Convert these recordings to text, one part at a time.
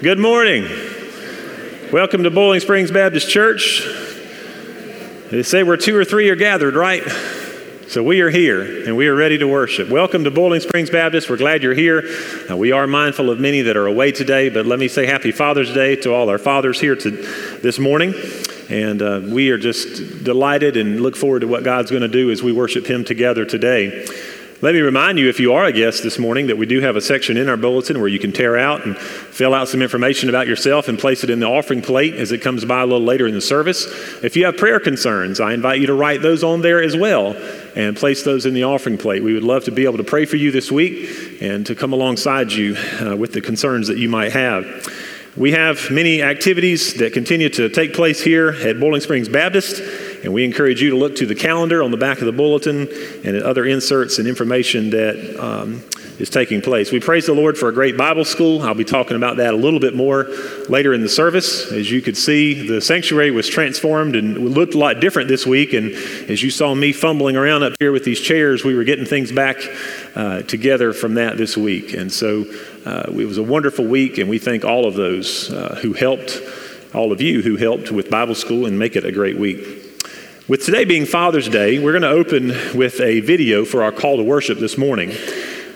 Good morning. Welcome to Boiling Springs Baptist Church. They say where two or three are gathered, right? So we are here and we are ready to worship. Welcome to Boiling Springs Baptist. We're glad you're here. We are mindful of many that are away today, but let me say Happy Father's Day to all our fathers here to, this morning. And uh, we are just delighted and look forward to what God's going to do as we worship Him together today. Let me remind you, if you are a guest this morning, that we do have a section in our bulletin where you can tear out and fill out some information about yourself and place it in the offering plate as it comes by a little later in the service. If you have prayer concerns, I invite you to write those on there as well and place those in the offering plate. We would love to be able to pray for you this week and to come alongside you uh, with the concerns that you might have. We have many activities that continue to take place here at Boiling Springs Baptist. And we encourage you to look to the calendar on the back of the bulletin and other inserts and information that um, is taking place. We praise the Lord for a great Bible school. I'll be talking about that a little bit more later in the service. As you could see, the sanctuary was transformed and looked a lot different this week. And as you saw me fumbling around up here with these chairs, we were getting things back uh, together from that this week. And so uh, it was a wonderful week, and we thank all of those uh, who helped, all of you who helped with Bible school and make it a great week. With today being Father's Day, we're going to open with a video for our call to worship this morning.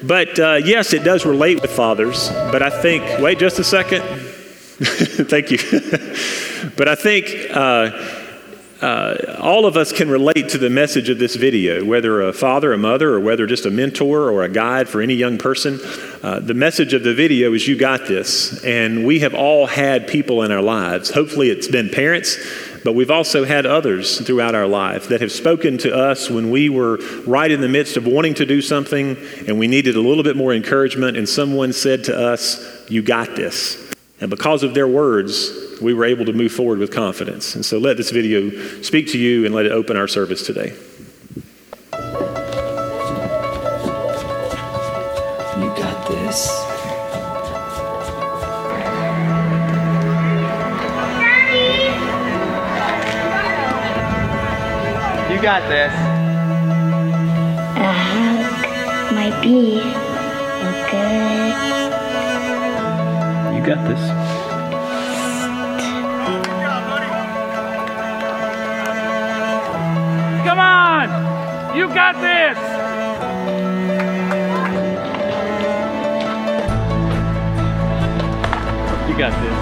But uh, yes, it does relate with fathers, but I think, wait just a second. Thank you. but I think uh, uh, all of us can relate to the message of this video, whether a father, a mother, or whether just a mentor or a guide for any young person. Uh, the message of the video is you got this. And we have all had people in our lives. Hopefully, it's been parents but we've also had others throughout our life that have spoken to us when we were right in the midst of wanting to do something and we needed a little bit more encouragement, and someone said to us, You got this. And because of their words, we were able to move forward with confidence. And so let this video speak to you and let it open our service today. Got this. A hug might be good. You got this. Come on! You got this! You got this.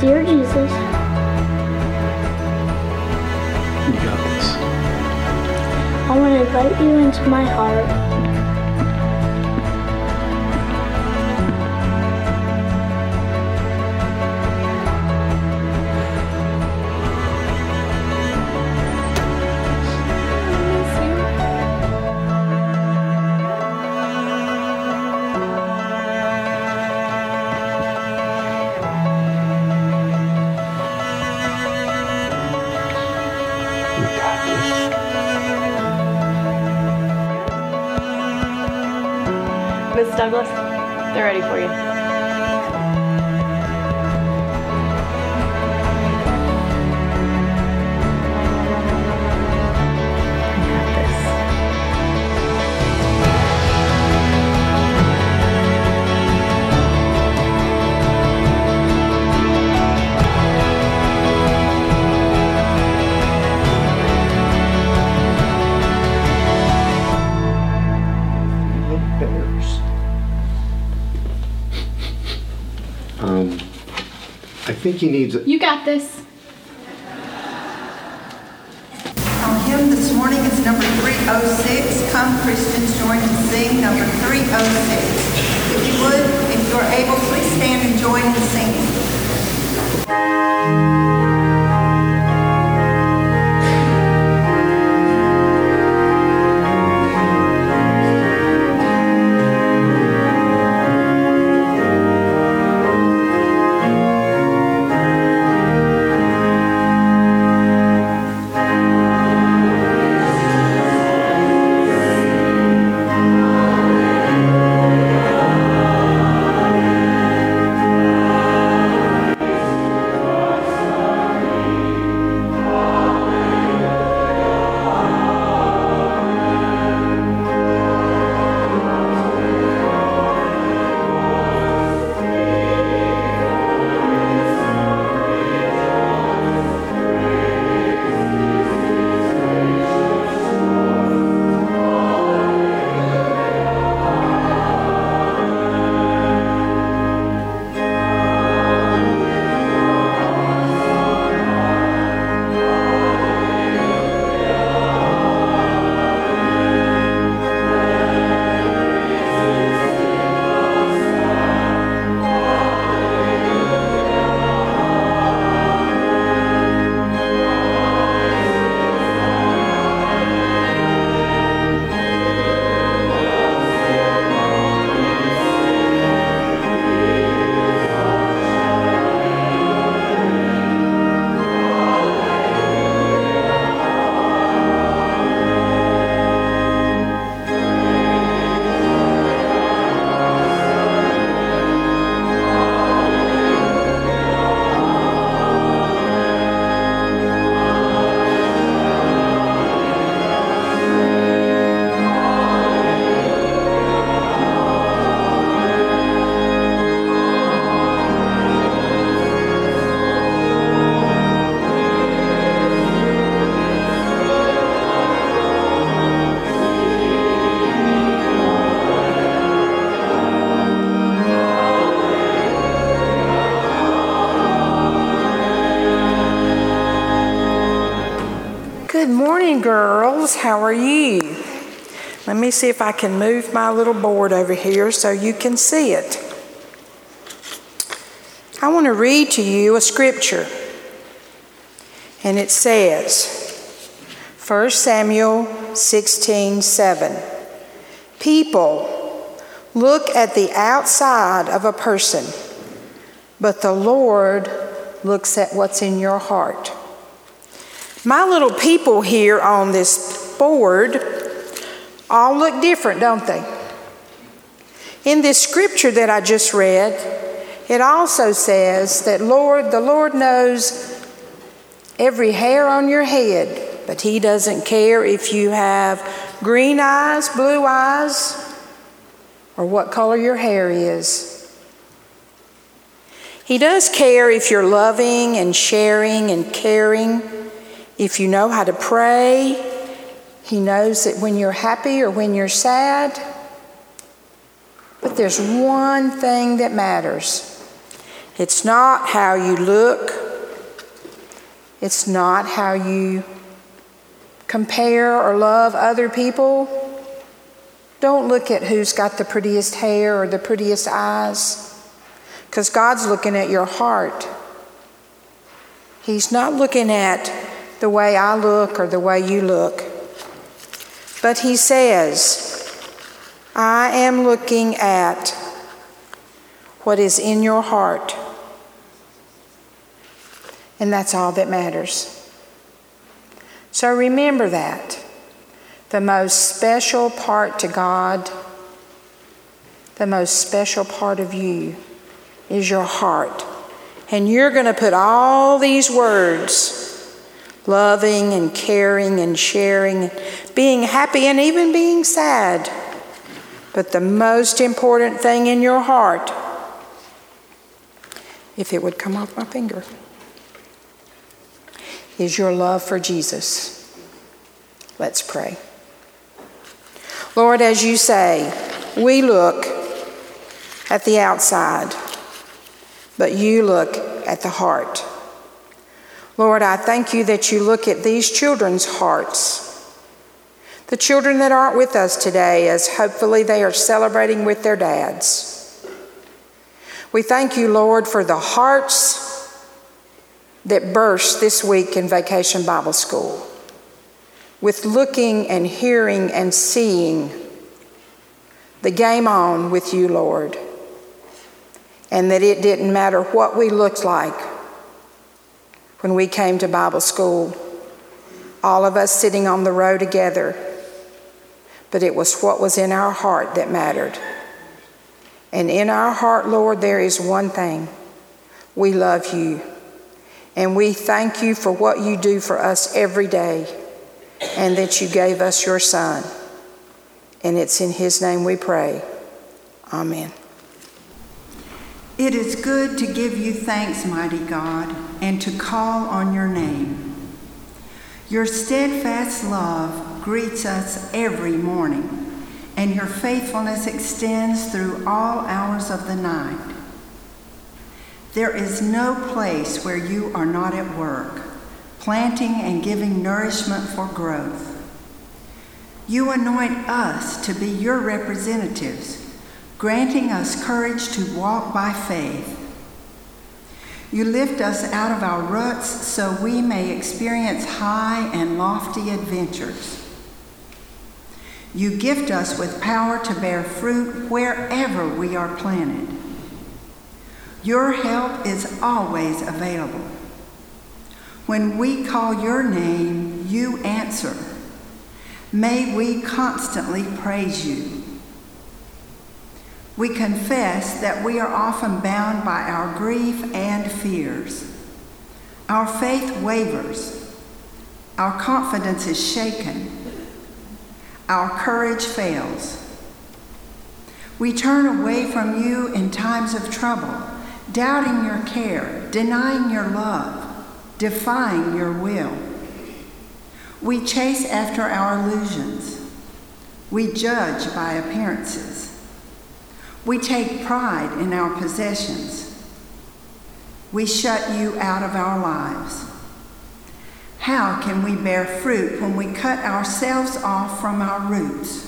Dear Jesus, I want to invite you into my heart. Douglas. They're ready for you. Think he needs. it. You got this. Good morning, girls. How are you? Let me see if I can move my little board over here so you can see it. I want to read to you a scripture. And it says, 1 Samuel 16 7. People look at the outside of a person, but the Lord looks at what's in your heart. My little people here on this board all look different, don't they? In this scripture that I just read, it also says that Lord, the Lord knows every hair on your head, but He doesn't care if you have green eyes, blue eyes, or what color your hair is. He does care if you're loving and sharing and caring if you know how to pray, He knows that when you're happy or when you're sad. But there's one thing that matters it's not how you look, it's not how you compare or love other people. Don't look at who's got the prettiest hair or the prettiest eyes, because God's looking at your heart. He's not looking at the way I look or the way you look. But he says, I am looking at what is in your heart. And that's all that matters. So remember that. The most special part to God, the most special part of you is your heart. And you're going to put all these words loving and caring and sharing, being happy and even being sad. But the most important thing in your heart, if it would come off my finger, is your love for Jesus. Let's pray. Lord, as you say, we look at the outside, but you look at the heart. Lord, I thank you that you look at these children's hearts. The children that aren't with us today, as hopefully they are celebrating with their dads. We thank you, Lord, for the hearts that burst this week in Vacation Bible School with looking and hearing and seeing the game on with you, Lord, and that it didn't matter what we looked like when we came to Bible school, all of us sitting on the row together. But it was what was in our heart that mattered. And in our heart, Lord, there is one thing we love you. And we thank you for what you do for us every day and that you gave us your Son. And it's in his name we pray. Amen. It is good to give you thanks, mighty God, and to call on your name. Your steadfast love greets us every morning, and your faithfulness extends through all hours of the night. There is no place where you are not at work, planting and giving nourishment for growth. You anoint us to be your representatives granting us courage to walk by faith. You lift us out of our ruts so we may experience high and lofty adventures. You gift us with power to bear fruit wherever we are planted. Your help is always available. When we call your name, you answer. May we constantly praise you. We confess that we are often bound by our grief and fears. Our faith wavers. Our confidence is shaken. Our courage fails. We turn away from you in times of trouble, doubting your care, denying your love, defying your will. We chase after our illusions. We judge by appearances. We take pride in our possessions. We shut you out of our lives. How can we bear fruit when we cut ourselves off from our roots?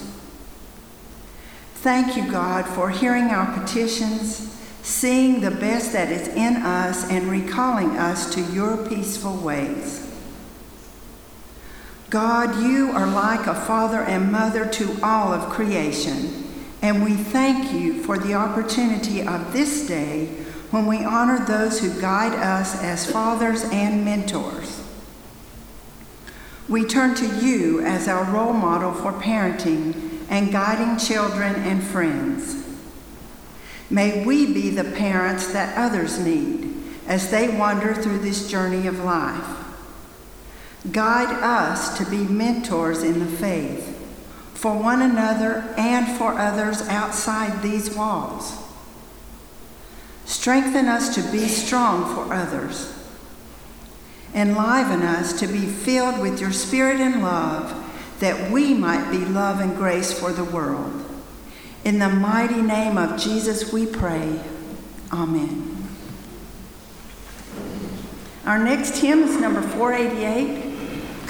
Thank you, God, for hearing our petitions, seeing the best that is in us, and recalling us to your peaceful ways. God, you are like a father and mother to all of creation, and we thank you for the opportunity of this day when we honor those who guide us as fathers and mentors. We turn to you as our role model for parenting and guiding children and friends. May we be the parents that others need as they wander through this journey of life. Guide us to be mentors in the faith for one another and for others outside these walls. Strengthen us to be strong for others. Enliven us to be filled with your spirit and love that we might be love and grace for the world. In the mighty name of Jesus we pray. Amen. Our next hymn is number 488.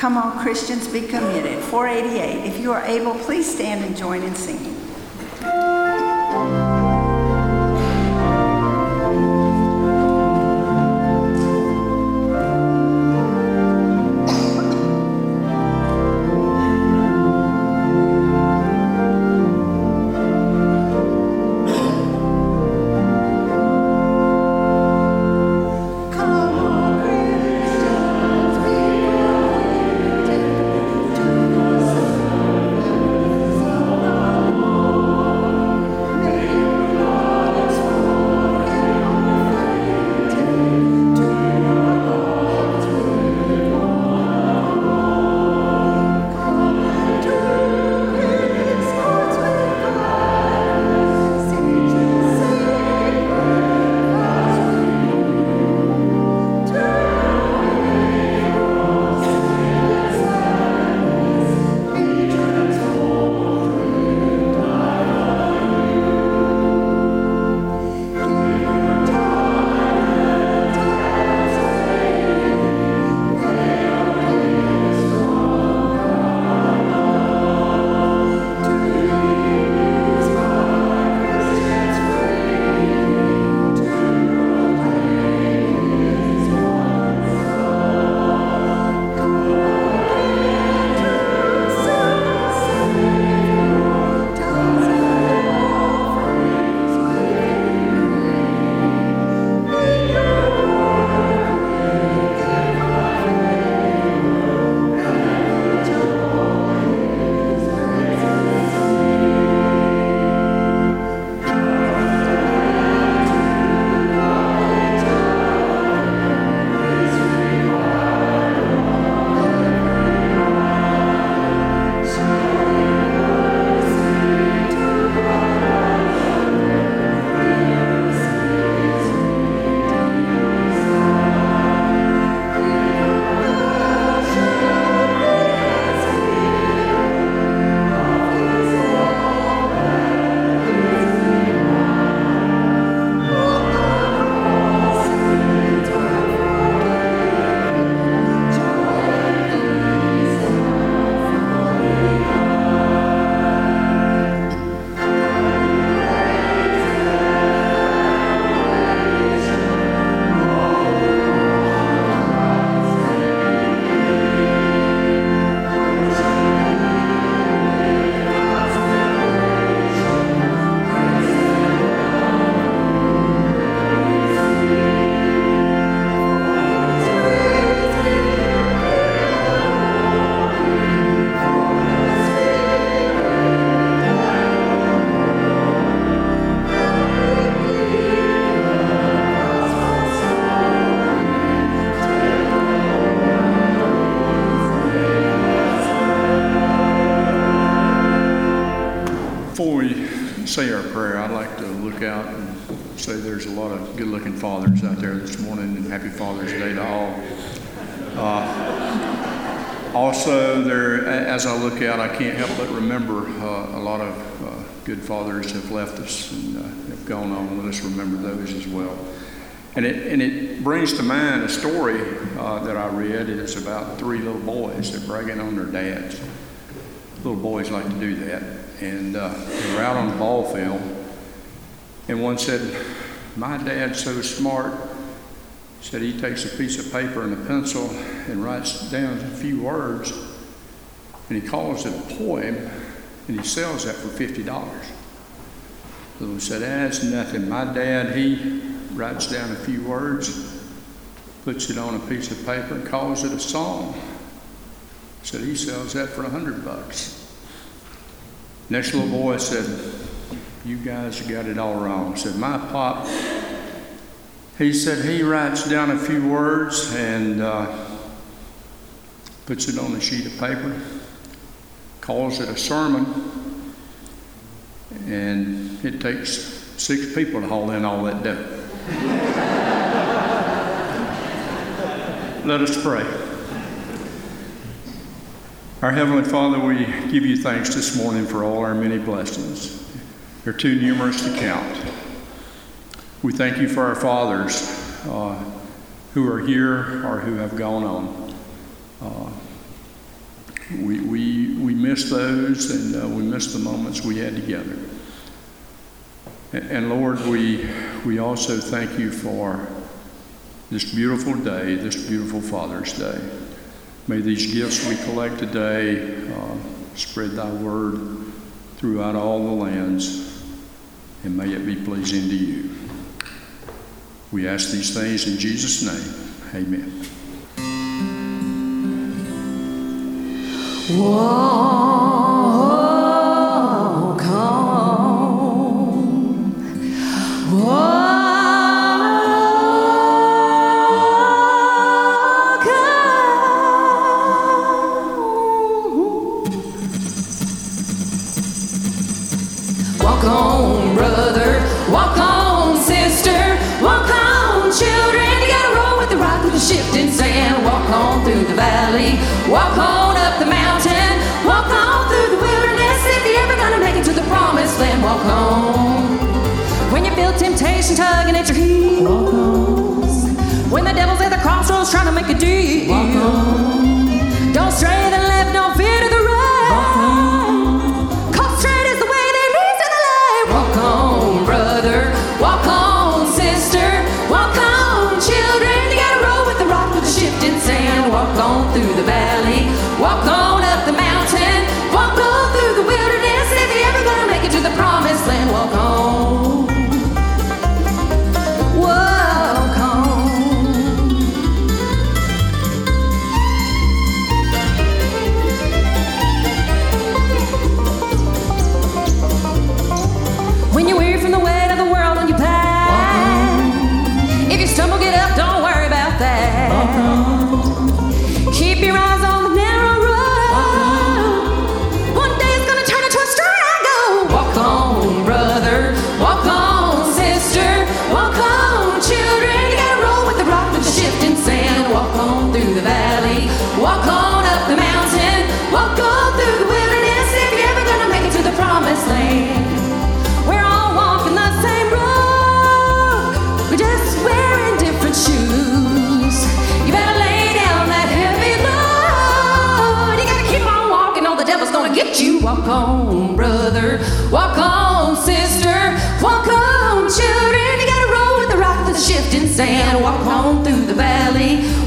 Come on, Christians, be committed. 488. If you are able, please stand and join in singing. As I look out, I can't help but remember uh, a lot of uh, good fathers have left us and uh, have gone on. Let us remember those as well. And it, and it brings to mind a story uh, that I read. It's about three little boys that bragging on their dads. Little boys like to do that. And uh, they were out on the ball field, and one said, My dad's so smart. Said he takes a piece of paper and a pencil and writes down a few words, and he calls it a poem, and he sells that for $50. So he said, That's nothing. My dad, he writes down a few words, puts it on a piece of paper, and calls it a song. Said he sells that for a hundred bucks. Next little boy said, You guys got it all wrong. Said, My pop, he said he writes down a few words and uh, puts it on a sheet of paper, calls it a sermon, and it takes six people to haul in all that dough. Let us pray. Our Heavenly Father, we give you thanks this morning for all our many blessings. They're too numerous to count. We thank you for our fathers uh, who are here or who have gone on. Uh, we, we, we miss those and uh, we miss the moments we had together. And, and Lord, we, we also thank you for this beautiful day, this beautiful Father's Day. May these gifts we collect today uh, spread thy word throughout all the lands, and may it be pleasing to you. We ask these things in Jesus' name. Amen. Walk feel tugging at your heels. When the devil's at the crossroads trying to make a deal.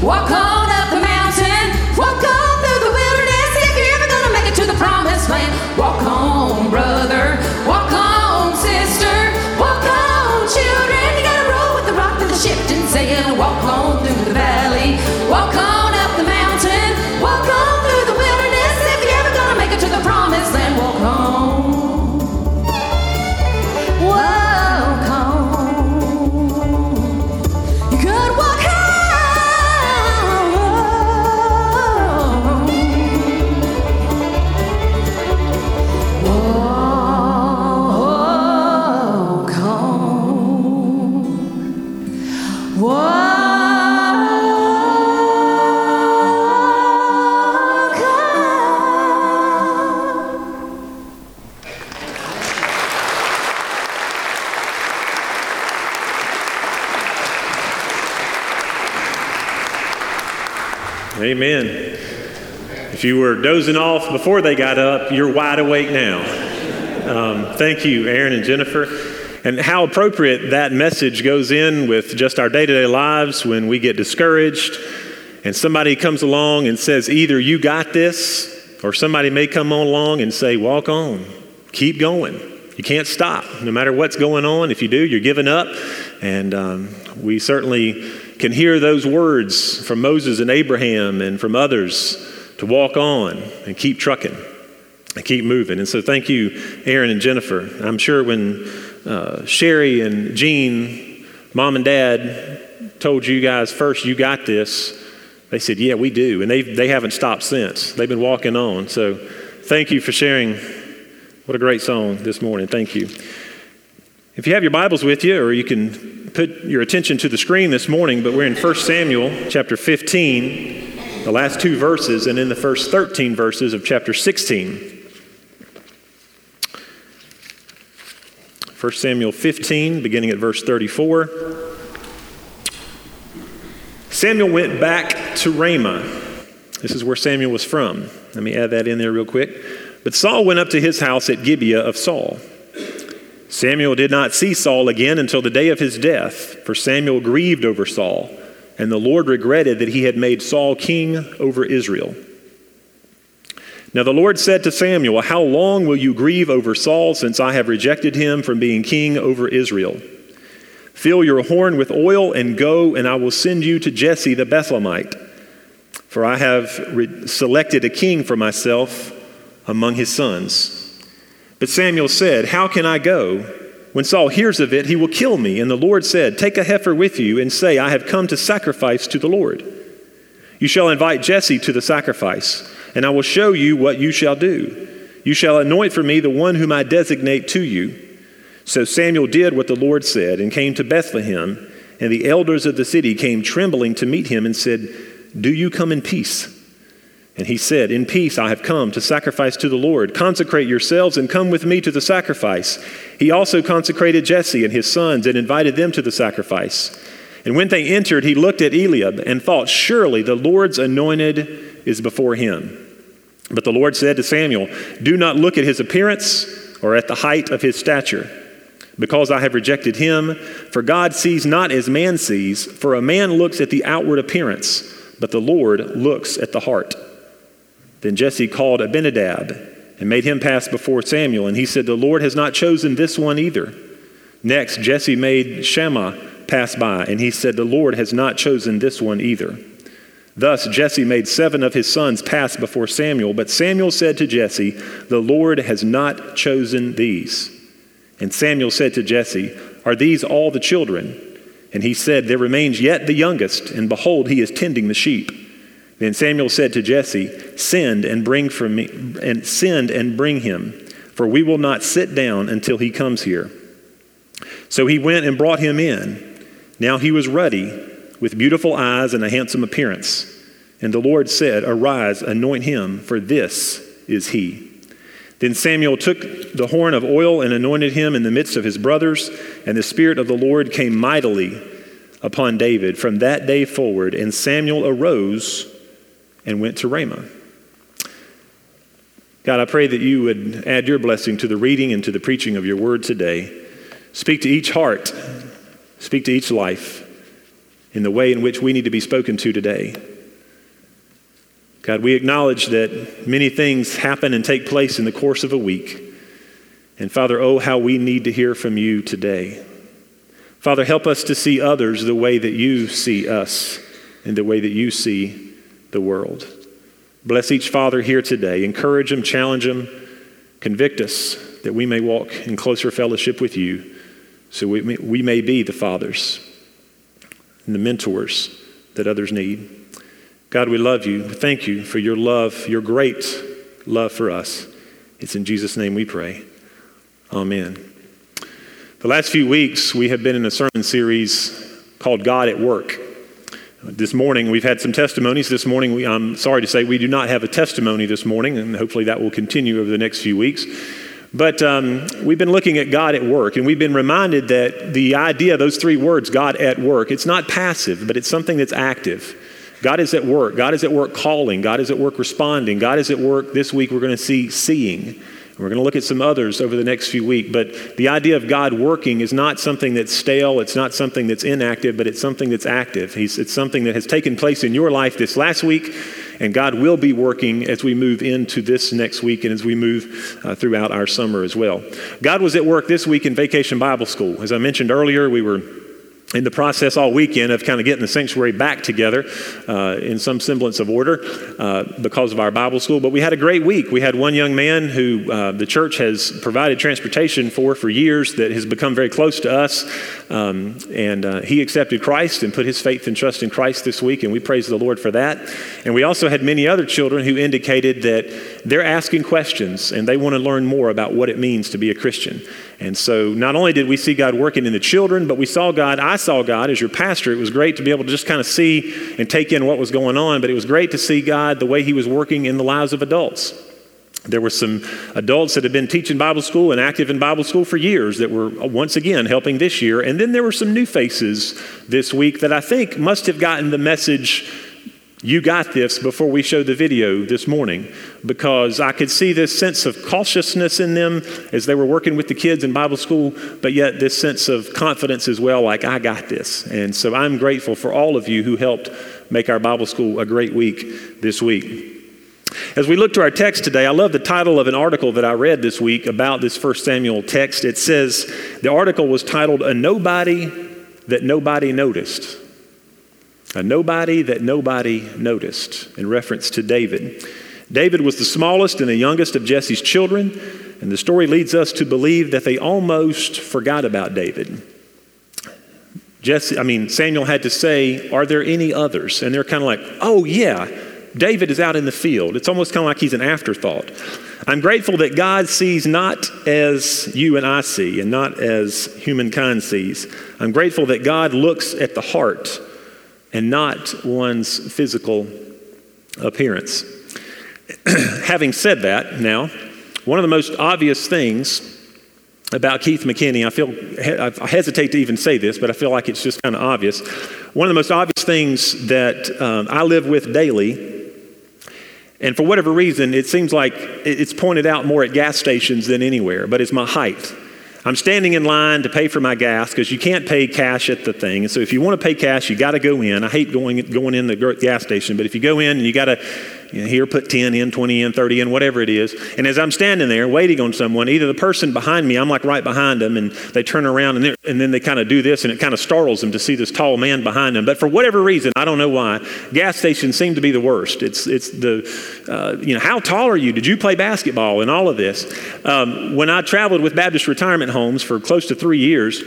Walk on up the mountain. Walk on through the wilderness. If you're ever gonna make it to the promised land, walk on, brother. Amen. If you were dozing off before they got up, you're wide awake now. Um, thank you, Aaron and Jennifer. And how appropriate that message goes in with just our day to day lives when we get discouraged and somebody comes along and says, either you got this, or somebody may come along and say, walk on, keep going. You can't stop, no matter what's going on. If you do, you're giving up. And um, we certainly can hear those words from Moses and Abraham and from others to walk on and keep trucking and keep moving. And so, thank you, Aaron and Jennifer. I'm sure when uh, Sherry and Jean, mom and dad, told you guys first, you got this, they said, Yeah, we do. And they, they haven't stopped since. They've been walking on. So, thank you for sharing. What a great song this morning. Thank you. If you have your Bibles with you, or you can put your attention to the screen this morning, but we're in 1 Samuel chapter 15, the last two verses, and in the first 13 verses of chapter 16. 1 Samuel 15, beginning at verse 34. Samuel went back to Ramah. This is where Samuel was from. Let me add that in there real quick. But Saul went up to his house at Gibeah of Saul. Samuel did not see Saul again until the day of his death, for Samuel grieved over Saul, and the Lord regretted that he had made Saul king over Israel. Now the Lord said to Samuel, How long will you grieve over Saul, since I have rejected him from being king over Israel? Fill your horn with oil and go, and I will send you to Jesse the Bethlehemite. For I have re- selected a king for myself among his sons. But Samuel said, How can I go? When Saul hears of it, he will kill me. And the Lord said, Take a heifer with you and say, I have come to sacrifice to the Lord. You shall invite Jesse to the sacrifice, and I will show you what you shall do. You shall anoint for me the one whom I designate to you. So Samuel did what the Lord said and came to Bethlehem. And the elders of the city came trembling to meet him and said, Do you come in peace? And he said, In peace I have come to sacrifice to the Lord. Consecrate yourselves and come with me to the sacrifice. He also consecrated Jesse and his sons and invited them to the sacrifice. And when they entered, he looked at Eliab and thought, Surely the Lord's anointed is before him. But the Lord said to Samuel, Do not look at his appearance or at the height of his stature, because I have rejected him. For God sees not as man sees, for a man looks at the outward appearance, but the Lord looks at the heart. Then Jesse called Abinadab and made him pass before Samuel, and he said, The Lord has not chosen this one either. Next, Jesse made Shammah pass by, and he said, The Lord has not chosen this one either. Thus Jesse made seven of his sons pass before Samuel, but Samuel said to Jesse, The Lord has not chosen these. And Samuel said to Jesse, Are these all the children? And he said, There remains yet the youngest, and behold, he is tending the sheep. Then Samuel said to Jesse, Send and bring for me and send and bring him, for we will not sit down until he comes here. So he went and brought him in. Now he was ruddy, with beautiful eyes and a handsome appearance. And the Lord said, Arise, anoint him, for this is he. Then Samuel took the horn of oil and anointed him in the midst of his brothers, and the Spirit of the Lord came mightily upon David from that day forward. And Samuel arose and went to Ramah. God, I pray that you would add your blessing to the reading and to the preaching of your word today. Speak to each heart, speak to each life in the way in which we need to be spoken to today. God, we acknowledge that many things happen and take place in the course of a week. And Father, oh, how we need to hear from you today. Father, help us to see others the way that you see us and the way that you see the world. Bless each father here today. Encourage them, challenge them, convict us that we may walk in closer fellowship with you so we may, we may be the fathers and the mentors that others need. God, we love you. Thank you for your love, your great love for us. It's in Jesus' name we pray. Amen. The last few weeks, we have been in a sermon series called God at Work. This morning, we've had some testimonies. This morning, we, I'm sorry to say we do not have a testimony this morning, and hopefully that will continue over the next few weeks. But um, we've been looking at God at work, and we've been reminded that the idea, those three words, God at work, it's not passive, but it's something that's active. God is at work. God is at work calling. God is at work responding. God is at work this week. We're going to see seeing. We're going to look at some others over the next few weeks. But the idea of God working is not something that's stale, it's not something that's inactive, but it's something that's active. He's, it's something that has taken place in your life this last week, and God will be working as we move into this next week and as we move uh, throughout our summer as well. God was at work this week in Vacation Bible School. As I mentioned earlier, we were in the process all weekend of kind of getting the sanctuary back together uh, in some semblance of order uh, because of our Bible school. But we had a great week. We had one young man who uh, the church has provided transportation for for years that has become very close to us. Um, and uh, he accepted Christ and put his faith and trust in Christ this week, and we praise the Lord for that. And we also had many other children who indicated that they're asking questions and they want to learn more about what it means to be a Christian. And so not only did we see God working in the children, but we saw God, I saw God as your pastor. It was great to be able to just kind of see and take in what was going on, but it was great to see God the way He was working in the lives of adults. There were some adults that had been teaching Bible school and active in Bible school for years that were uh, once again helping this year. And then there were some new faces this week that I think must have gotten the message you got this before we showed the video this morning because I could see this sense of cautiousness in them as they were working with the kids in Bible school, but yet this sense of confidence as well, like, I got this. And so I'm grateful for all of you who helped make our Bible school a great week this week. As we look to our text today, I love the title of an article that I read this week about this First Samuel text. It says, the article was titled, A Nobody That Nobody Noticed. A nobody that nobody noticed, in reference to David. David was the smallest and the youngest of Jesse's children, and the story leads us to believe that they almost forgot about David. Jesse, I mean, Samuel had to say, Are there any others? And they're kind of like, Oh, yeah, David is out in the field. It's almost kind of like he's an afterthought. I'm grateful that God sees not as you and I see and not as humankind sees. I'm grateful that God looks at the heart and not one's physical appearance. Having said that, now, one of the most obvious things about Keith McKinney, I feel I hesitate to even say this, but I feel like it's just kind of obvious. One of the most obvious things that um, I live with daily and for whatever reason, it seems like it's pointed out more at gas stations than anywhere, but it's my height. I'm standing in line to pay for my gas because you can't pay cash at the thing. And so if you want to pay cash, you got to go in. I hate going, going in the gas station, but if you go in and you got to you know, here, put 10 in, 20 in, 30 in, whatever it is. And as I'm standing there waiting on someone, either the person behind me, I'm like right behind them, and they turn around and, and then they kind of do this, and it kind of startles them to see this tall man behind them. But for whatever reason, I don't know why, gas stations seem to be the worst. It's, it's the, uh, you know, how tall are you? Did you play basketball? And all of this. Um, when I traveled with Baptist retirement homes for close to three years,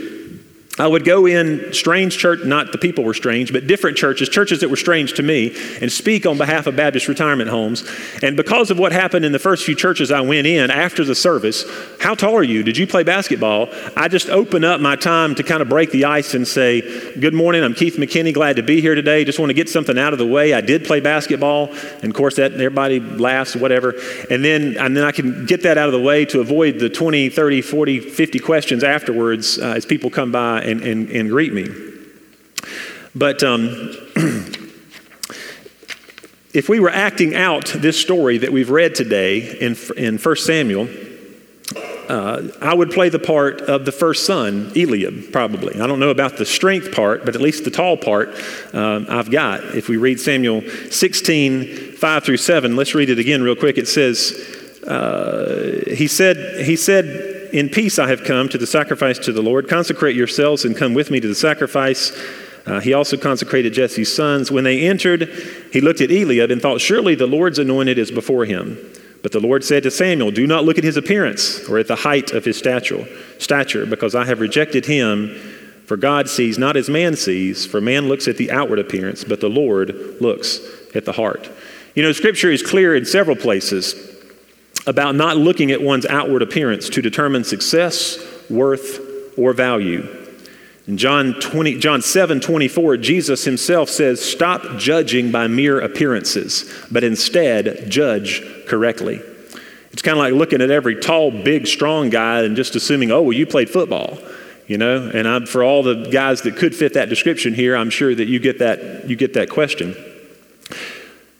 I would go in strange church, not the people were strange, but different churches, churches that were strange to me, and speak on behalf of Baptist retirement homes. And because of what happened in the first few churches I went in after the service, how tall are you? Did you play basketball? I just open up my time to kind of break the ice and say, Good morning, I'm Keith McKinney, glad to be here today. Just want to get something out of the way. I did play basketball, and of course that everybody laughs, whatever. And then and then I can get that out of the way to avoid the 20, 30, 40, 50 questions afterwards uh, as people come by and, and, and greet me. But um, if we were acting out this story that we've read today in, in 1 Samuel, uh, I would play the part of the first son, Eliab, probably. I don't know about the strength part, but at least the tall part um, I've got. If we read Samuel 16, 5 through 7, let's read it again real quick. It says, uh, he said, he said, in peace I have come to the sacrifice to the Lord. Consecrate yourselves and come with me to the sacrifice. Uh, he also consecrated Jesse's sons. When they entered, he looked at Eliab and thought, Surely the Lord's anointed is before him. But the Lord said to Samuel, Do not look at his appearance or at the height of his stature, stature, because I have rejected him. For God sees not as man sees, for man looks at the outward appearance, but the Lord looks at the heart. You know, Scripture is clear in several places about not looking at one's outward appearance to determine success, worth, or value. In John, 20, John 7 24, Jesus himself says, Stop judging by mere appearances, but instead judge correctly. It's kind of like looking at every tall, big, strong guy and just assuming, oh, well, you played football. You know, and I'm, for all the guys that could fit that description here, I'm sure that you get that, you get that question.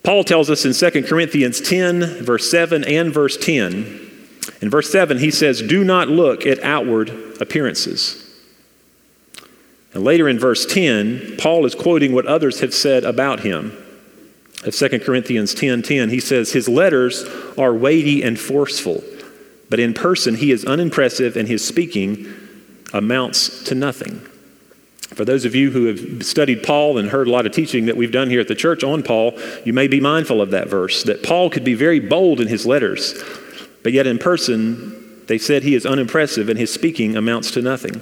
Paul tells us in 2 Corinthians 10, verse 7 and verse 10. In verse 7, he says, Do not look at outward appearances. And later in verse 10, Paul is quoting what others have said about him. Of 2 Corinthians 10 10, he says, His letters are weighty and forceful, but in person he is unimpressive and his speaking amounts to nothing. For those of you who have studied Paul and heard a lot of teaching that we've done here at the church on Paul, you may be mindful of that verse that Paul could be very bold in his letters, but yet in person, they said he is unimpressive and his speaking amounts to nothing.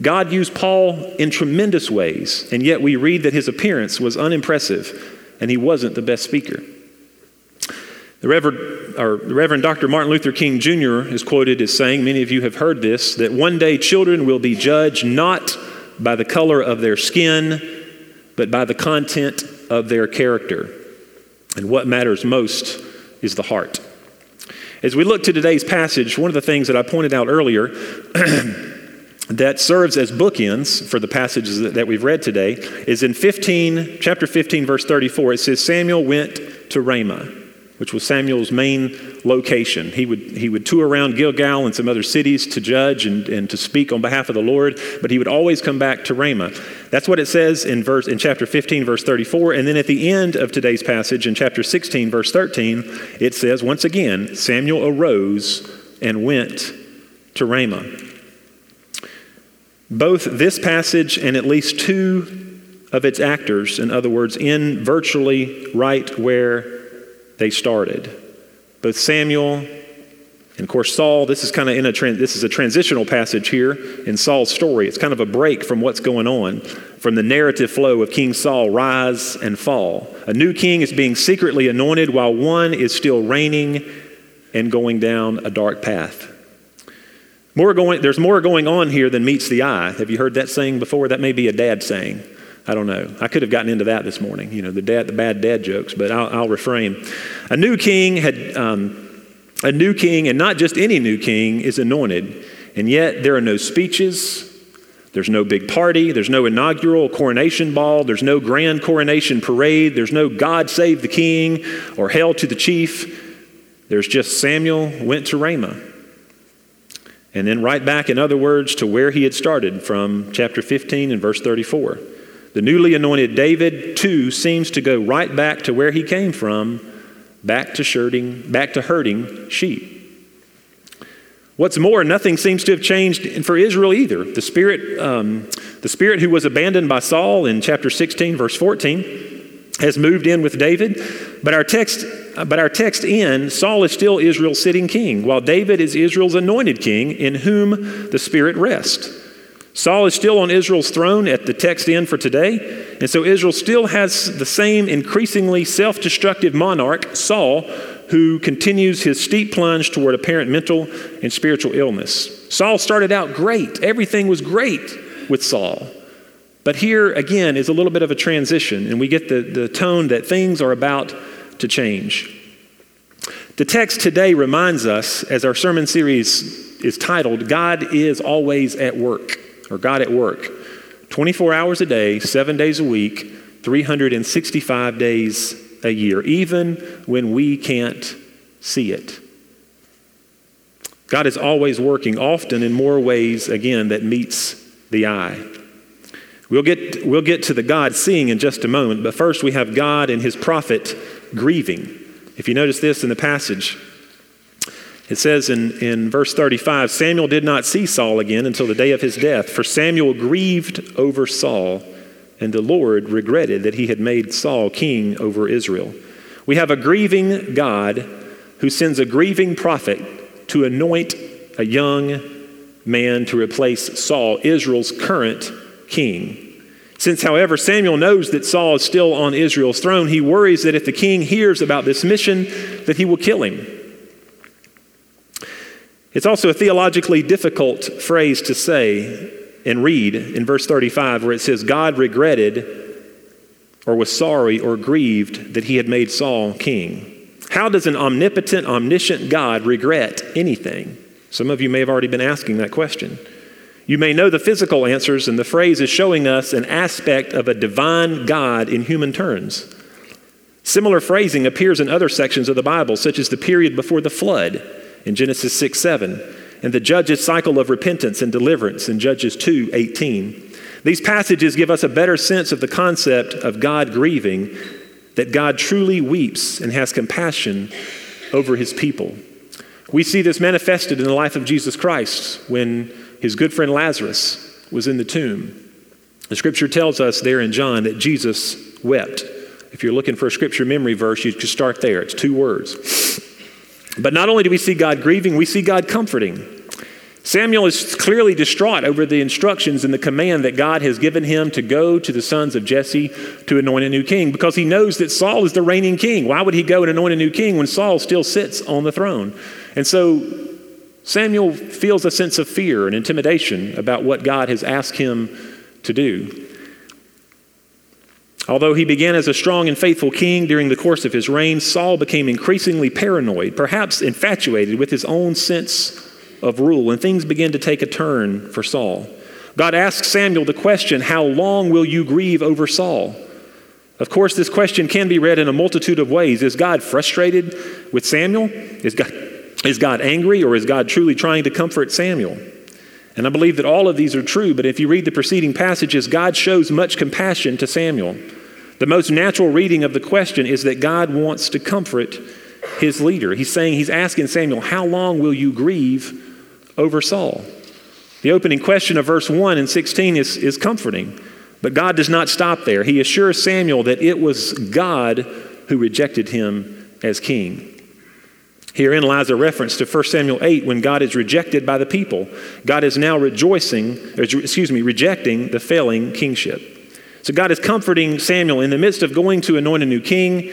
God used Paul in tremendous ways, and yet we read that his appearance was unimpressive and he wasn't the best speaker. The Reverend, the Reverend Dr. Martin Luther King Jr. is quoted as saying, many of you have heard this, that one day children will be judged not by the color of their skin, but by the content of their character. And what matters most is the heart. As we look to today's passage, one of the things that I pointed out earlier that serves as bookends for the passages that, we've read today is in 15, chapter 15, verse 34. It says, Samuel went to Ramah which was Samuel's main location. He would, he would tour around Gilgal and some other cities to judge and, and to speak on behalf of the Lord, but he would always come back to Ramah. That's what it says in, verse, in chapter 15, verse 34. And then at the end of today's passage, in chapter 16, verse 13, it says, once again, Samuel arose and went to Ramah. Both this passage and at least two of its actors, in other words, in virtually right where they started. Both Samuel and of course Saul, this is kind of in a this is a transitional passage here in Saul's story. It's kind of a break from what's going on from the narrative flow of King Saul rise and fall. A new king is being secretly anointed while one is still reigning and going down a dark path. More going, there's more going on here than meets the eye. Have you heard that saying before? That may be a dad saying. I don't know. I could have gotten into that this morning, you know, the, dad, the bad dad jokes, but I'll, I'll refrain. A new king had, um, a new king, and not just any new king, is anointed. And yet there are no speeches, there's no big party, there's no inaugural coronation ball, there's no grand coronation parade, there's no God save the king or hail to the chief. There's just Samuel went to Ramah. And then right back, in other words, to where he had started from chapter 15 and verse 34. The newly anointed David, too, seems to go right back to where he came from, back to herding, back to herding sheep. What's more, nothing seems to have changed for Israel either. The spirit, um, the spirit who was abandoned by Saul in chapter 16, verse 14, has moved in with David. But our text, but our text in Saul is still Israel's sitting king, while David is Israel's anointed king, in whom the Spirit rests. Saul is still on Israel's throne at the text end for today, and so Israel still has the same increasingly self destructive monarch, Saul, who continues his steep plunge toward apparent mental and spiritual illness. Saul started out great, everything was great with Saul. But here again is a little bit of a transition, and we get the, the tone that things are about to change. The text today reminds us, as our sermon series is titled, God is always at work or God at work 24 hours a day, seven days a week, 365 days a year, even when we can't see it. God is always working, often in more ways, again, that meets the eye. We'll get, we'll get to the God seeing in just a moment, but first we have God and his prophet grieving. If you notice this in the passage, it says in, in verse 35 Samuel did not see Saul again until the day of his death, for Samuel grieved over Saul, and the Lord regretted that he had made Saul king over Israel. We have a grieving God who sends a grieving prophet to anoint a young man to replace Saul, Israel's current king. Since, however, Samuel knows that Saul is still on Israel's throne, he worries that if the king hears about this mission, that he will kill him. It's also a theologically difficult phrase to say and read in verse 35 where it says, God regretted or was sorry or grieved that he had made Saul king. How does an omnipotent, omniscient God regret anything? Some of you may have already been asking that question. You may know the physical answers, and the phrase is showing us an aspect of a divine God in human terms. Similar phrasing appears in other sections of the Bible, such as the period before the flood in Genesis 6 7, and the judge's cycle of repentance and deliverance in Judges 2 18. These passages give us a better sense of the concept of God grieving, that God truly weeps and has compassion over his people. We see this manifested in the life of Jesus Christ when his good friend Lazarus was in the tomb. The scripture tells us there in John that Jesus wept. If you're looking for a scripture memory verse, you could start there. It's two words. But not only do we see God grieving, we see God comforting. Samuel is clearly distraught over the instructions and the command that God has given him to go to the sons of Jesse to anoint a new king because he knows that Saul is the reigning king. Why would he go and anoint a new king when Saul still sits on the throne? And so Samuel feels a sense of fear and intimidation about what God has asked him to do. Although he began as a strong and faithful king during the course of his reign, Saul became increasingly paranoid, perhaps infatuated with his own sense of rule, and things began to take a turn for Saul. God asked Samuel the question, How long will you grieve over Saul? Of course, this question can be read in a multitude of ways. Is God frustrated with Samuel? Is God, is God angry, or is God truly trying to comfort Samuel? And I believe that all of these are true, but if you read the preceding passages, God shows much compassion to Samuel. The most natural reading of the question is that God wants to comfort his leader. He's saying, He's asking Samuel, How long will you grieve over Saul? The opening question of verse 1 and 16 is, is comforting, but God does not stop there. He assures Samuel that it was God who rejected him as king. Herein lies a reference to 1 Samuel 8 when God is rejected by the people. God is now rejoicing, excuse me, rejecting the failing kingship. So God is comforting Samuel in the midst of going to anoint a new king.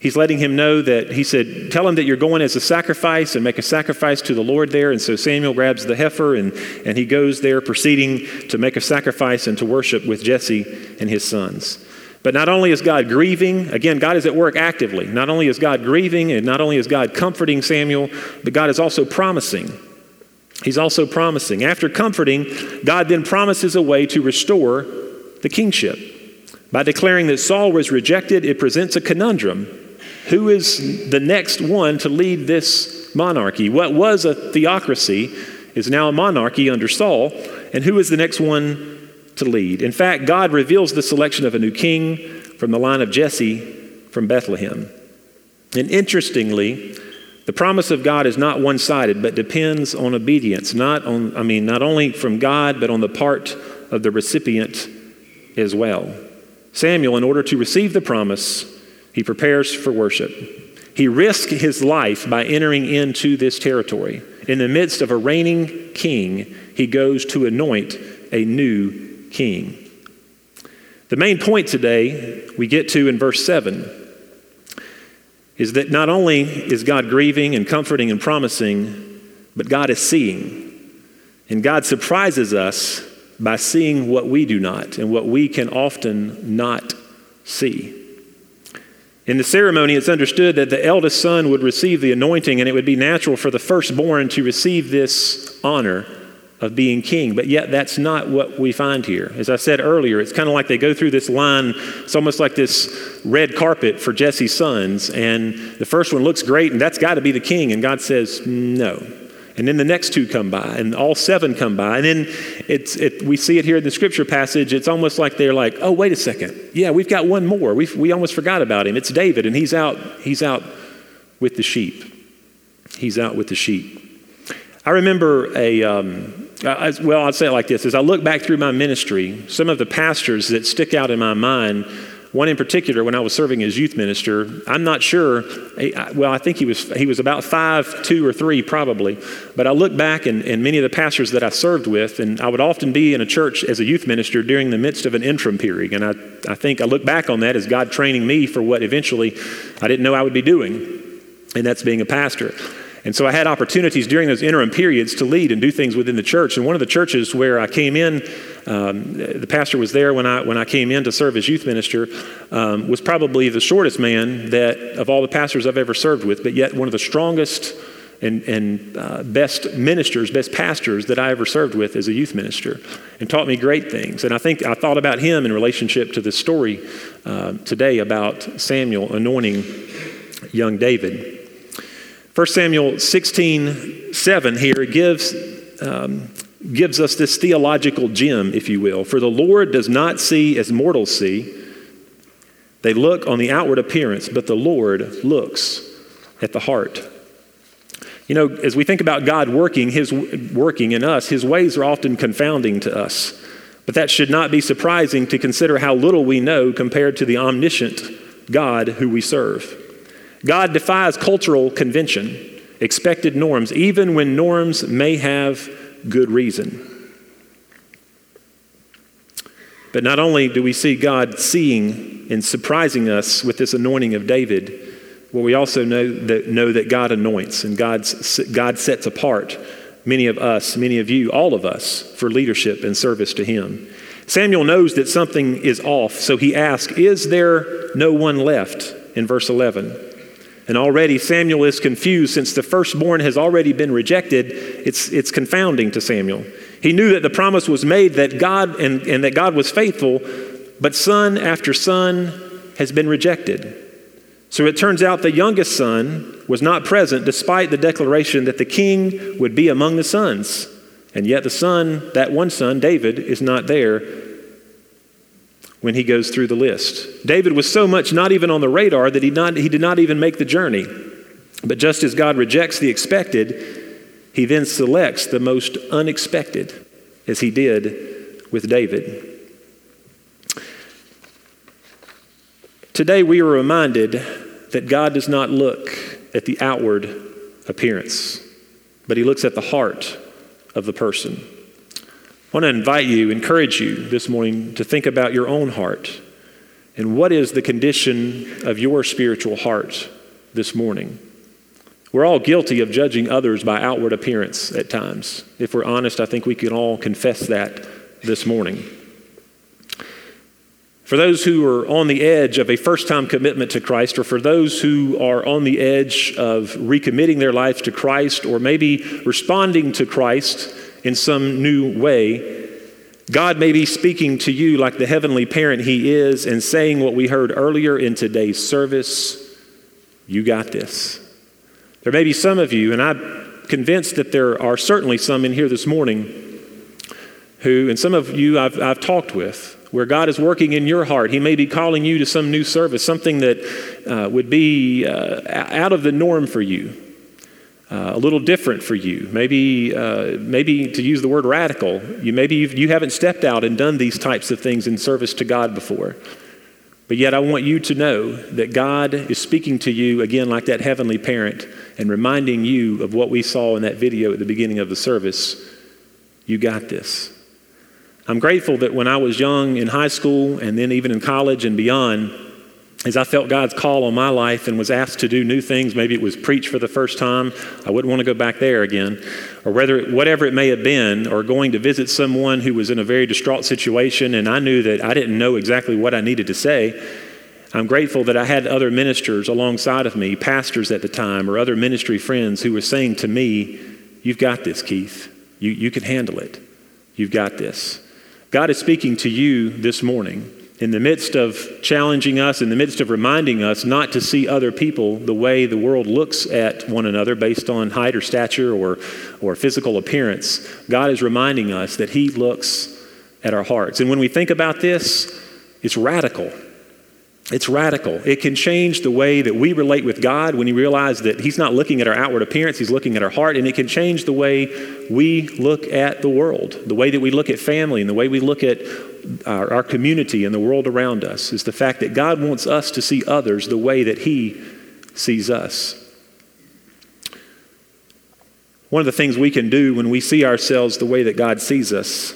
He's letting him know that he said, Tell him that you're going as a sacrifice and make a sacrifice to the Lord there. And so Samuel grabs the heifer and, and he goes there, proceeding to make a sacrifice and to worship with Jesse and his sons. But not only is God grieving, again, God is at work actively. Not only is God grieving and not only is God comforting Samuel, but God is also promising. He's also promising. After comforting, God then promises a way to restore the kingship. By declaring that Saul was rejected, it presents a conundrum. Who is the next one to lead this monarchy? What was a theocracy is now a monarchy under Saul, and who is the next one to lead? In fact, God reveals the selection of a new king from the line of Jesse from Bethlehem. And interestingly, the promise of God is not one sided, but depends on obedience, not on, I mean, not only from God, but on the part of the recipient as well. Samuel, in order to receive the promise, he prepares for worship. He risks his life by entering into this territory. In the midst of a reigning king, he goes to anoint a new king. The main point today we get to in verse 7 is that not only is God grieving and comforting and promising, but God is seeing. And God surprises us by seeing what we do not and what we can often not see. In the ceremony, it's understood that the eldest son would receive the anointing, and it would be natural for the firstborn to receive this honor of being king. But yet, that's not what we find here. As I said earlier, it's kind of like they go through this line, it's almost like this red carpet for Jesse's sons, and the first one looks great, and that's got to be the king. And God says, No, and then the next two come by, and all seven come by. And then it's, it, we see it here in the scripture passage. It's almost like they're like, oh, wait a second. Yeah, we've got one more. we we almost forgot about him. It's David, and he's out, he's out with the sheep. He's out with the sheep. I remember a, um, I, well, I'll say it like this as I look back through my ministry, some of the pastors that stick out in my mind one in particular, when I was serving as youth minister, I'm not sure. Well, I think he was he was about five, two or three probably. But I look back and, and many of the pastors that I served with, and I would often be in a church as a youth minister during the midst of an interim period. And I, I think I look back on that as God training me for what eventually I didn't know I would be doing, and that's being a pastor. And so I had opportunities during those interim periods to lead and do things within the church. And one of the churches where I came in, um, the pastor was there when I, when I came in to serve as youth minister, um, was probably the shortest man that of all the pastors I've ever served with, but yet one of the strongest and, and uh, best ministers, best pastors that I ever served with as a youth minister, and taught me great things. And I think I thought about him in relationship to this story uh, today about Samuel anointing young David. 1 Samuel 16 7 here gives, um, gives us this theological gem, if you will. For the Lord does not see as mortals see, they look on the outward appearance, but the Lord looks at the heart. You know, as we think about God working, his working in us, his ways are often confounding to us. But that should not be surprising to consider how little we know compared to the omniscient God who we serve. God defies cultural convention, expected norms, even when norms may have good reason. But not only do we see God seeing and surprising us with this anointing of David, well, we also know that, know that God anoints and God's, God sets apart many of us, many of you, all of us, for leadership and service to Him. Samuel knows that something is off, so he asks, Is there no one left? in verse 11. And already Samuel is confused since the firstborn has already been rejected. It's, it's confounding to Samuel. He knew that the promise was made that God and, and that God was faithful, but son after son has been rejected. So it turns out the youngest son was not present despite the declaration that the king would be among the sons. And yet the son, that one son, David, is not there when he goes through the list. David was so much not even on the radar that he, not, he did not even make the journey. But just as God rejects the expected, he then selects the most unexpected, as he did with David. Today we are reminded that God does not look at the outward appearance, but he looks at the heart of the person. I want to invite you, encourage you this morning to think about your own heart and what is the condition of your spiritual heart this morning. We're all guilty of judging others by outward appearance at times. If we're honest, I think we can all confess that this morning. For those who are on the edge of a first time commitment to Christ, or for those who are on the edge of recommitting their lives to Christ, or maybe responding to Christ in some new way. God may be speaking to you like the heavenly parent He is and saying what we heard earlier in today's service You got this. There may be some of you, and I'm convinced that there are certainly some in here this morning who, and some of you I've, I've talked with, where God is working in your heart. He may be calling you to some new service, something that uh, would be uh, out of the norm for you uh, a little different for you. Maybe, uh, maybe to use the word radical, you maybe you've, you have not stepped out and done these types of things in service to God before. But yet, I want you to know that God is speaking to you again, like that heavenly parent, and reminding you of what we saw in that video at the beginning of the service. You got this. I'm grateful that when I was young in high school and then even in college and beyond, as I felt God's call on my life and was asked to do new things, maybe it was preach for the first time, I wouldn't want to go back there again, or whether whatever it may have been, or going to visit someone who was in a very distraught situation, and I knew that I didn't know exactly what I needed to say. I'm grateful that I had other ministers alongside of me, pastors at the time, or other ministry friends who were saying to me, You've got this, Keith. You, you can handle it. You've got this. God is speaking to you this morning in the midst of challenging us, in the midst of reminding us not to see other people the way the world looks at one another based on height or stature or, or physical appearance, God is reminding us that He looks at our hearts. And when we think about this, it's radical. It's radical. It can change the way that we relate with God when you realize that He's not looking at our outward appearance, He's looking at our heart. And it can change the way we look at the world, the way that we look at family, and the way we look at our, our community and the world around us. Is the fact that God wants us to see others the way that He sees us. One of the things we can do when we see ourselves the way that God sees us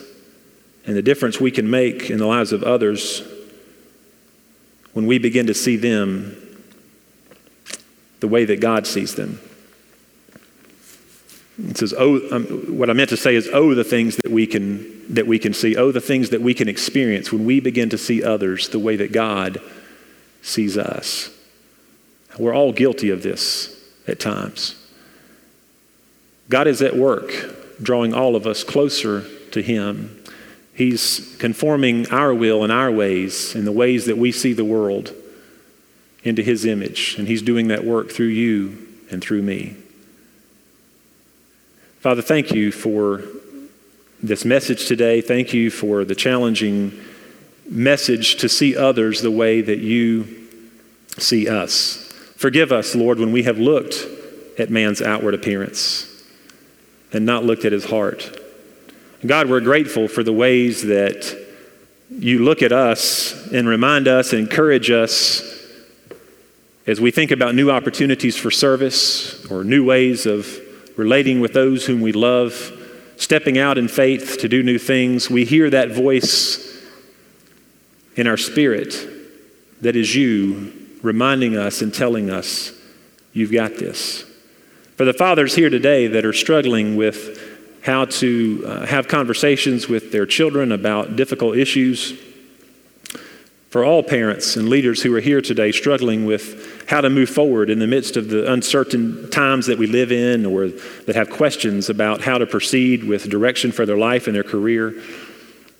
and the difference we can make in the lives of others when we begin to see them the way that God sees them. It says, "Oh, um, what I meant to say is, oh, the things that we can that we can see, oh, the things that we can experience when we begin to see others the way that God sees us." We're all guilty of this at times. God is at work, drawing all of us closer to Him. He's conforming our will and our ways and the ways that we see the world into His image, and He's doing that work through you and through me. Father, thank you for this message today. Thank you for the challenging message to see others the way that you see us. Forgive us, Lord, when we have looked at man's outward appearance and not looked at his heart. God, we're grateful for the ways that you look at us and remind us and encourage us as we think about new opportunities for service or new ways of relating with those whom we love, stepping out in faith to do new things. We hear that voice in our spirit that is you reminding us and telling us, You've got this. For the fathers here today that are struggling with how to uh, have conversations with their children about difficult issues, for all parents and leaders who are here today struggling with how to move forward in the midst of the uncertain times that we live in or that have questions about how to proceed with direction for their life and their career,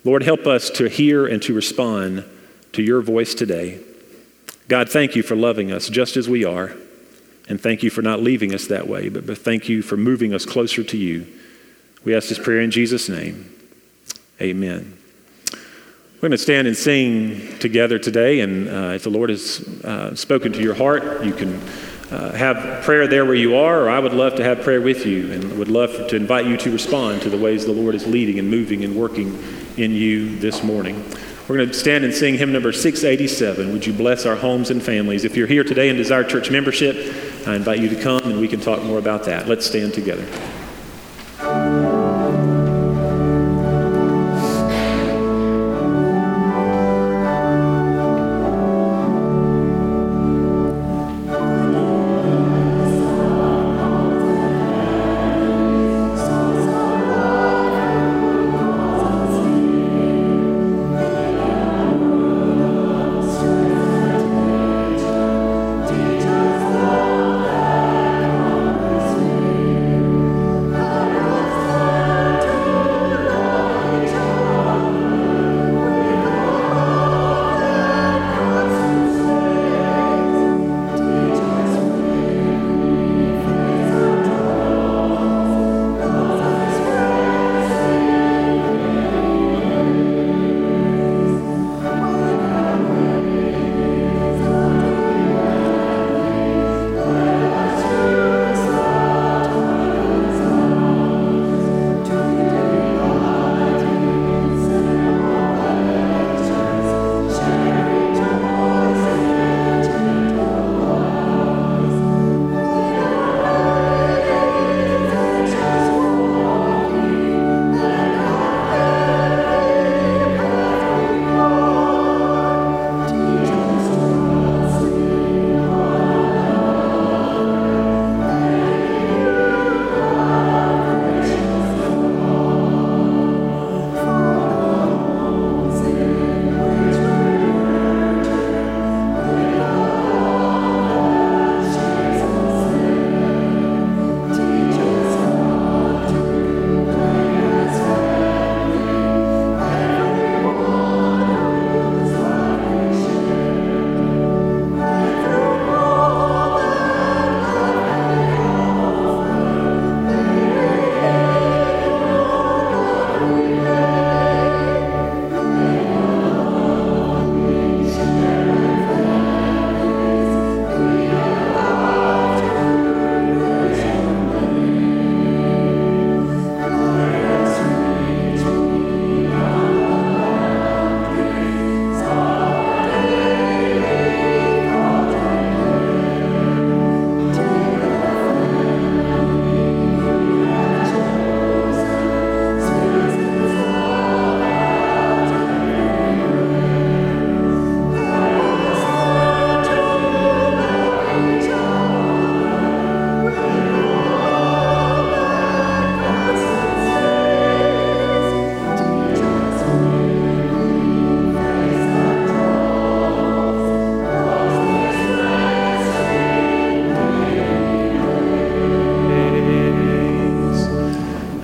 Lord, help us to hear and to respond to your voice today. God, thank you for loving us just as we are. And thank you for not leaving us that way, but, but thank you for moving us closer to you. We ask this prayer in Jesus' name. Amen. We're going to stand and sing together today, and uh, if the Lord has uh, spoken to your heart, you can uh, have prayer there where you are, or I would love to have prayer with you and would love to invite you to respond to the ways the Lord is leading and moving and working in you this morning. We're going to stand and sing hymn number 687. Would you bless our homes and families? If you're here today and desire church membership, I invite you to come and we can talk more about that. Let's stand together.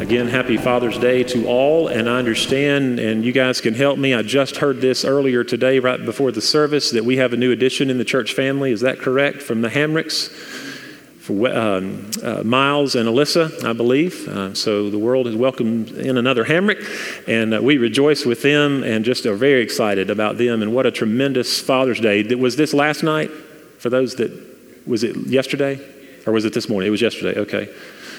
Again, happy Father's Day to all. And I understand, and you guys can help me. I just heard this earlier today, right before the service, that we have a new addition in the church family. Is that correct? From the Hamricks? For um, uh, Miles and Alyssa, I believe. Uh, so the world has welcomed in another Hamrick, and uh, we rejoice with them and just are very excited about them. And what a tremendous Father's Day. Was this last night? For those that, was it yesterday? Or was it this morning? It was yesterday, okay.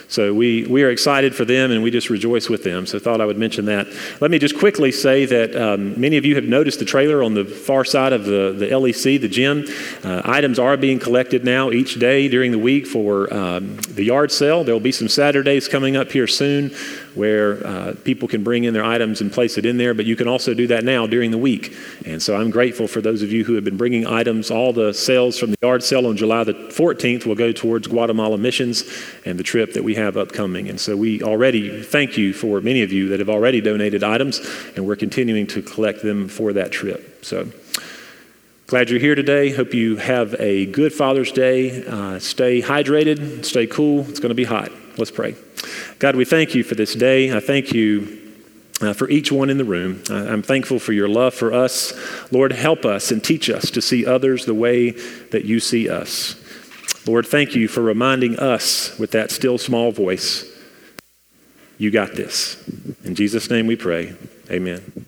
So we, we are excited for them and we just rejoice with them. So I thought I would mention that. Let me just quickly say that um, many of you have noticed the trailer on the far side of the, the LEC, the gym. Uh, items are being collected now each day during the week for um, the yard sale. There will be some Saturdays coming up here soon where uh, people can bring in their items and place it in there, but you can also do that now during the week. And so I'm grateful for those of you who have been bringing items. All the sales from the yard sale on July the 14th will go towards Guatemala missions and the trip that we have upcoming. And so we already thank you for many of you that have already donated items, and we're continuing to collect them for that trip. So glad you're here today. Hope you have a good Father's Day. Uh, stay hydrated, stay cool. It's going to be hot. Let's pray. God, we thank you for this day. I thank you. Uh, for each one in the room. Uh, I'm thankful for your love for us. Lord, help us and teach us to see others the way that you see us. Lord, thank you for reminding us with that still small voice, you got this. In Jesus' name we pray. Amen.